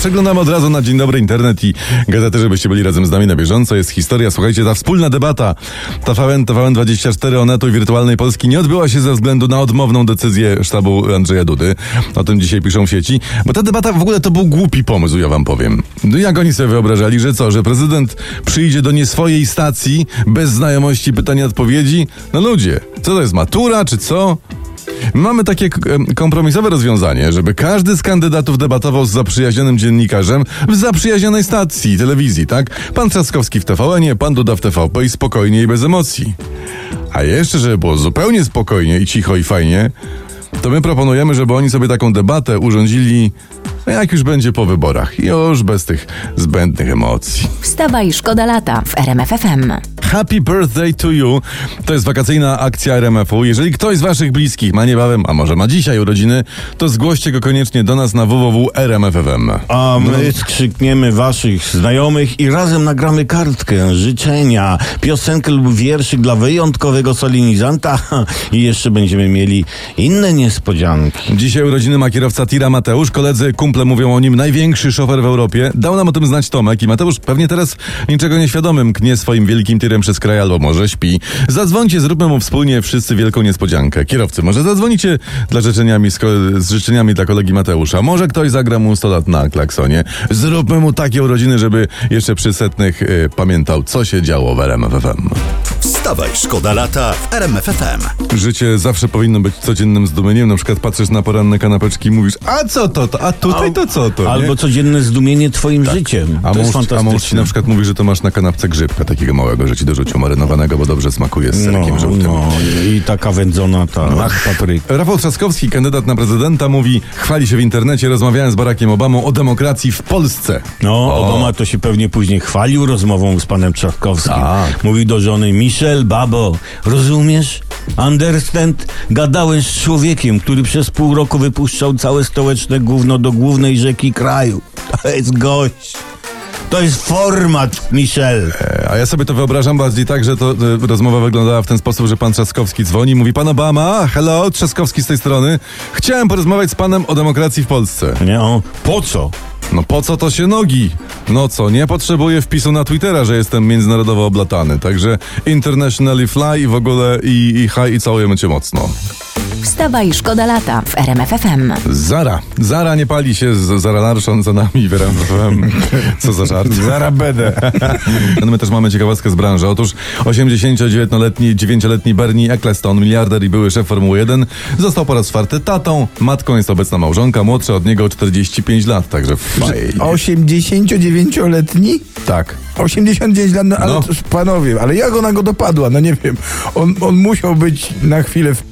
Przeglądamy od razu na Dzień Dobry Internet i gazety, żebyście byli razem z nami na bieżąco. Jest historia, słuchajcie, ta wspólna debata TVN, TVN24 o netu i wirtualnej Polski nie odbyła się ze względu na odmowną decyzję sztabu Andrzeja Dudy. O tym dzisiaj piszą w sieci. Bo ta debata w ogóle to był głupi pomysł, ja wam powiem. No jak oni sobie wyobrażali, że co, że prezydent przyjdzie do nieswojej stacji bez znajomości pytań i odpowiedzi? No ludzie, co to jest, matura czy co? Mamy takie kompromisowe rozwiązanie, żeby każdy z kandydatów debatował z zaprzyjaźnionym dziennikarzem w zaprzyjaźnionej stacji telewizji, tak? Pan Trzaskowski w TVN, pan Duda w TVP i spokojnie i bez emocji. A jeszcze, żeby było zupełnie spokojnie i cicho i fajnie, to my proponujemy, żeby oni sobie taką debatę urządzili, no jak już będzie po wyborach. Już bez tych zbędnych emocji. Wstawaj, szkoda lata w RMFFM. Happy Birthday to You to jest wakacyjna akcja RMF-u. Jeżeli ktoś z Waszych bliskich ma niebawem, a może ma dzisiaj urodziny, to zgłoście go koniecznie do nas na www.rmf.fm. A my skrzykniemy waszych znajomych i razem nagramy kartkę, życzenia, piosenkę lub wierszyk dla wyjątkowego solenizanta i jeszcze będziemy mieli inne niespodzianki. Dzisiaj urodziny ma kierowca tira Mateusz. Koledzy, kumple mówią o nim największy szofer w Europie. Dał nam o tym znać Tomek i Mateusz pewnie teraz niczego nieświadomym mknie swoim wielkim tirem przez kraj albo może śpi. Zadzwońcie, zróbmy mu wspólnie wszyscy wielką niespodziankę. Kierowcy, może zadzwonicie dla życzeniami z, z życzeniami dla kolegi Mateusza. Może ktoś zagra mu 100 lat na klaksonie. Zróbmy mu takie urodziny, żeby jeszcze przy setnych y, pamiętał, co się działo w RMFFM. Wstawaj, szkoda lata w RMFFM. Życie zawsze powinno być codziennym zdumieniem. Na przykład patrzysz na poranne kanapeczki i mówisz, a co to, to a tutaj to co to, nie? Albo codzienne zdumienie twoim życiem. A to mąż, jest a mąż ci fantastyczne. na przykład mówi, że to masz na kanapce grzybka takiego małego, że ci dorzucił marynowanego, bo dobrze smakuje z serkiem no, żółtym. no, i taka wędzona ta papryka. Rafał Trzaskowski, kandydat na prezydenta, mówi, chwali się w internecie, rozmawiałem z Barackiem Obamą o demokracji w Polsce. No, Obama to się pewnie później chwalił rozmową z panem Trzaskowskim. Tak. Mówi do żony, Michelle, babo, rozumiesz? Understand? Gadałem z człowiekiem, który przez pół roku wypuszczał całe stołeczne gówno do głównej rzeki kraju. To jest gość. To jest format, Michelle. A ja sobie to wyobrażam bardziej tak, że to e, rozmowa wyglądała w ten sposób, że pan Trzaskowski dzwoni, mówi, pan Obama, hello, Trzaskowski z tej strony, chciałem porozmawiać z panem o demokracji w Polsce. Nie, o, po co? No po co to się nogi? No co, nie potrzebuję wpisu na Twittera, że jestem międzynarodowo oblatany. Także internationally fly i w ogóle i, i hi i całujemy cię mocno. Wstawaj, szkoda lata w RMFFM. Zara. Zara nie pali się, z- Zara Larszon za nami. Wyrębowałem. Co za żart. Zara bedę. No My też mamy ciekawostkę z branży. Otóż 89-letni 9-letni Bernie Eccleston, miliarder i były szef Formuły 1, został po raz czwarty tatą. Matką jest obecna małżonka, młodsza od niego o 45 lat, także fajnie. 89-letni? Tak. 89 lat, no ale No. to, panowie, ale jak ona go dopadła? No nie wiem. On, on musiał być na chwilę w, w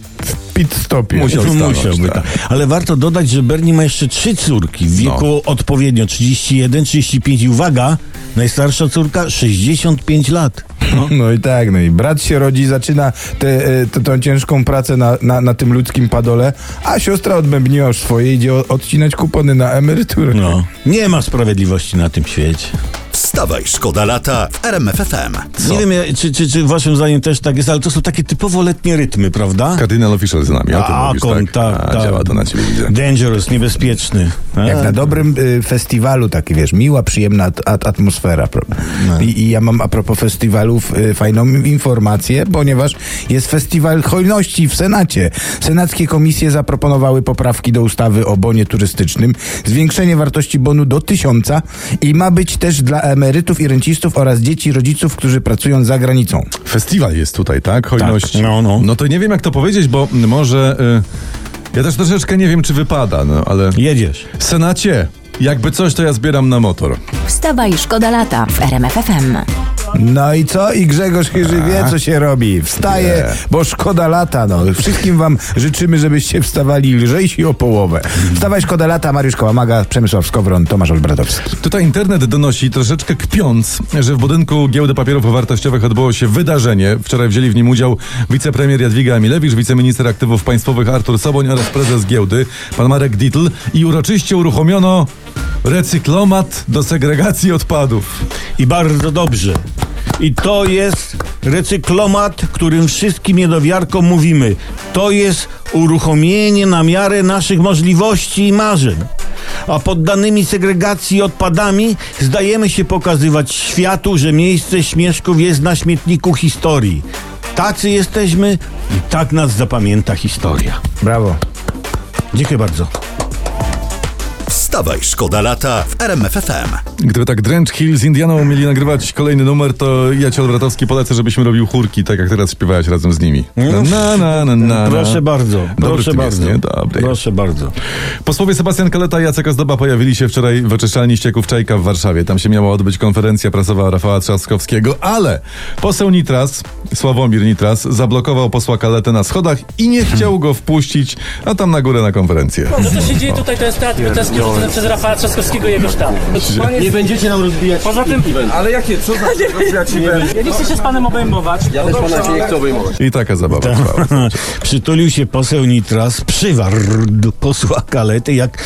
pit stopie. Musiał stanąć, Musiałby, tak. tak. Ale warto dodać, że Bernie ma jeszcze trzy córki w wieku No. odpowiednio 31, 35 i uwaga, najstarsza córka 65 lat. No. No i tak, no i brat się rodzi, zaczyna tę e, tę- ciężką pracę na, na, na tym ludzkim padole, a siostra odbębniła już swoje, idzie odcinać kupony na emeryturę. No. Nie ma sprawiedliwości na tym świecie. Wstawaj, szkoda lata w RMFFM. Nie wiem, czy, czy, czy waszym zdaniem też tak jest, ale to są takie typowo letnie rytmy, prawda? Kardynal Official z nami, o tym A, mówisz, kon- tak? tak, A, tak. Działa to na ciebie, widzę. Dangerous, niebezpieczny. A, Jak na dobrym y, festiwalu, taki wiesz, miła, przyjemna at, at, atmosfera. No. I, I ja mam a propos festiwalów y, fajną informację, ponieważ jest festiwal hojności w Senacie. Senackie komisje zaproponowały poprawki do ustawy o bonie turystycznym, zwiększenie wartości bonu do tysiąca i ma być też dla emerytów i rencistów oraz dzieci rodziców, którzy pracują za granicą. Festiwal jest tutaj, tak? Hojność. Tak, no, no. No to nie wiem, jak to powiedzieć, bo może... Y, ja też troszeczkę nie wiem, czy wypada, no ale... Jedziesz. Senacie, jakby coś, to ja zbieram na motor. Wstawaj, szkoda lata w RMFFM. No i co? I Grzegorz Chyży wie, co się robi. Wstaje, Wie. bo szkoda lata. No. Wszystkim wam życzymy, żebyście wstawali lżejsi o połowę. Wstawaj, szkoda lata. Mariusz Kołamaga, Przemysław Skowron, Tomasz Olbratowski. Tutaj internet donosi, troszeczkę kpiąc, że w budynku Giełdy Papierów Wartościowych odbyło się wydarzenie. Wczoraj wzięli w nim udział wicepremier Jadwiga Emilewicz, wiceminister aktywów państwowych Artur Soboń oraz prezes giełdy, pan Marek Dittl i uroczyście uruchomiono recyklomat do segregacji odpadów. I bardzo dobrze. I to jest recyklomat, którym wszystkim niedowiarkom mówimy. To jest uruchomienie na miarę naszych możliwości i marzeń. A poddanymi segregacji odpadami zdajemy się pokazywać światu, że miejsce śmieszków jest na śmietniku historii. Tacy jesteśmy i tak nas zapamięta historia. Brawo. Dziękuję bardzo. Wstawaj, szkoda lata w RMF FM. Gdyby tak Drench Hill z Indianą mieli nagrywać kolejny numer, to ja ci Olbratowski polecę, żebyśmy robił chórki, tak jak teraz śpiewałeś razem z nimi. Na, na, na, na, na. Proszę bardzo, Dobry proszę jest, bardzo. nie? Dobry. Proszę bardzo. Posłowie Sebastian Kaleta i Jacek Ozdoba pojawili się wczoraj w oczyszczalni ścieków Czajka w Warszawie. Tam się miała odbyć konferencja prasowa Rafała Trzaskowskiego, ale poseł Nitras, Sławomir Nitras, zablokował posła Kaletę na schodach i nie chciał go wpuścić, a tam na górę na konferencję. To, co się dzieje tutaj, to jest teatr groteski rzucony przez Rafała Trzaskowskiego i jego sztab. Nie będziecie nam rozbijać Poza tym, Ale jakie? Co znaczy rozbijać event? ja nie chcę się z panem obejmować. Ja też pana się nie chcę obejmować. I taka zabawa trwała. Przytulił się poseł Nitras, przywarł do posła Kalety, jak,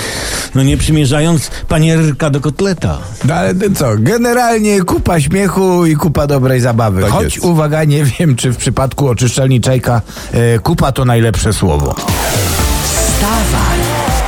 no nie przymierzając panierka do kotleta. No ale ty co, generalnie kupa śmiechu i kupa dobrej zabawy. Tak Choć jest. uwaga, nie wiem, czy w przypadku oczyszczalni Czajka e, kupa to najlepsze słowo.